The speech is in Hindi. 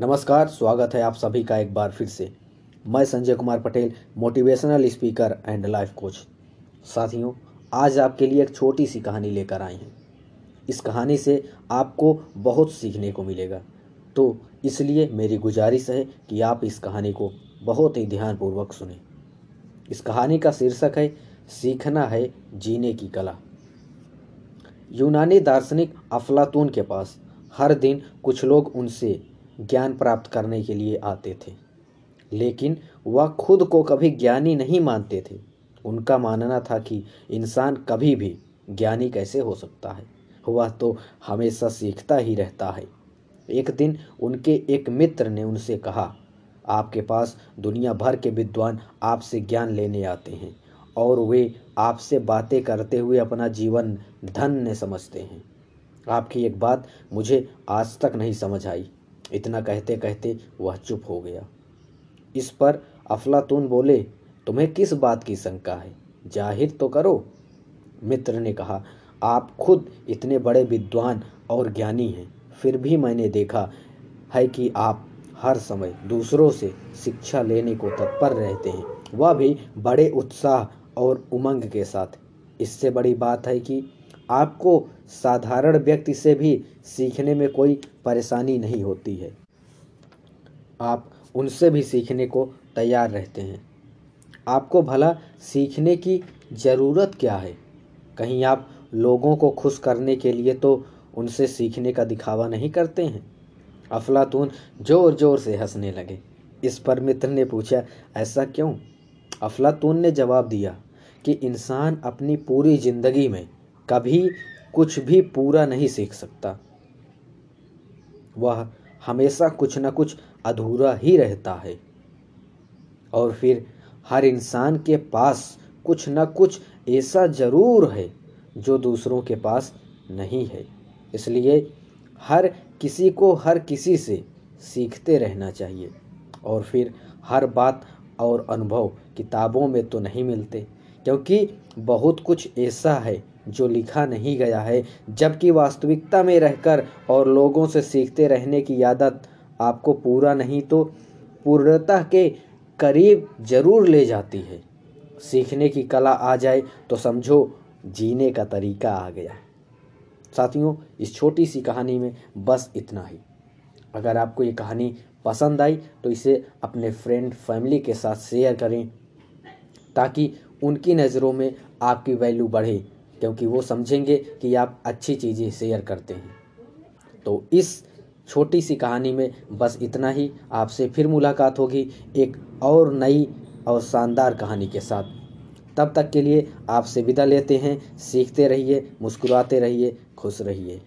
नमस्कार, स्वागत है आप सभी का एक बार फिर से। मैं Sanjay Kumar Patel motivational speaker and life coach साथियों, आज आपके लिए एक छोटी सी कहानी लेकर आए हैं। इस कहानी से आपको बहुत सीखने को मिलेगा। तो इसलिए मेरी गुजारिश है कि आप इस कहानी को बहुत ही ध्यानपूर्वक सुने। इस कहानी का शीर्षक है, सीखना है जीने की कला। यूनानी दार्शनिक अफलातून के पास हर दिन कुछ लोग उनसे ज्ञान प्राप्त करने के लिए आते थे। लेकिन वह खुद को कभी ज्ञानी नहीं मानते थे। उनका मानना था कि इंसान कभी भी ज्ञानी कैसे हो सकता है। वह तो हमेशा सीखता ही रहता है। एक दिन उनके एक मित्र ने उनसे कहा, आपके पास दुनिया भर के विद्वान आपसे ज्ञान लेने आते हैं और वे आपसे बातें करते हुए अपना जीवन धन्य समझते हैं। आपकी एक बात मुझे आज तक नहीं समझ आई। इतना कहते कहते वह चुप हो गया। इस पर अफलातून बोले, तुम्हें किस बात की शंका है? ज़ाहिर तो करो। मित्र ने कहा, आप खुद इतने बड़े विद्वान और ज्ञानी हैं। फिर भी मैंने देखा है कि आप हर समय दूसरों से शिक्षा लेने को तत्पर रहते हैं। वह भी बड़े उत्साह और उमंग के साथ। इससे बड़ी बात है कि आपको साधारण व्यक्ति से भी सीखने में कोई परेशानी नहीं होती है। आप उनसे भी सीखने को तैयार रहते हैं। आपको भला सीखने की ज़रूरत क्या है? कहीं आप लोगों को खुश करने के लिए तो उनसे सीखने का दिखावा नहीं करते हैं। अफलातून ज़ोर ज़ोर से हंसने लगे। इस पर मित्र ने पूछा, ऐसा क्यों? अफलातून ने जवाब दिया कि इंसान अपनी पूरी ज़िंदगी में कभी कुछ भी पूरा नहीं सीख सकता। वह हमेशा कुछ ना कुछ अधूरा ही रहता है। और फिर हर इंसान के पास कुछ न कुछ ऐसा ज़रूर है जो दूसरों के पास नहीं है। इसलिए हर किसी को हर किसी से सीखते रहना चाहिए। और फिर हर बात और अनुभव किताबों में तो नहीं मिलते, क्योंकि बहुत कुछ ऐसा है जो लिखा नहीं गया है, जबकि वास्तविकता में रहकर और लोगों से सीखते रहने की आदत आपको पूरा नहीं तो पूर्णता के करीब ज़रूर ले जाती है। सीखने की कला आ जाए तो समझो, जीने का तरीका आ गया साथियों, इस छोटी सी कहानी में बस इतना ही। अगर आपको ये कहानी पसंद आई तो इसे अपने फ्रेंड फैमिली के साथ शेयर करें, ताकि उनकी नज़रों में आपकी वैल्यू बढ़े। क्योंकि वो समझेंगे कि आप अच्छी चीज़ें शेयर करते हैं। तो इस छोटी सी कहानी में बस इतना ही। आपसे फिर मुलाकात होगी एक और नई और शानदार कहानी के साथ। तब तक के लिए आपसे विदा लेते हैं। सीखते रहिए, मुस्कुराते रहिए, खुश रहिए।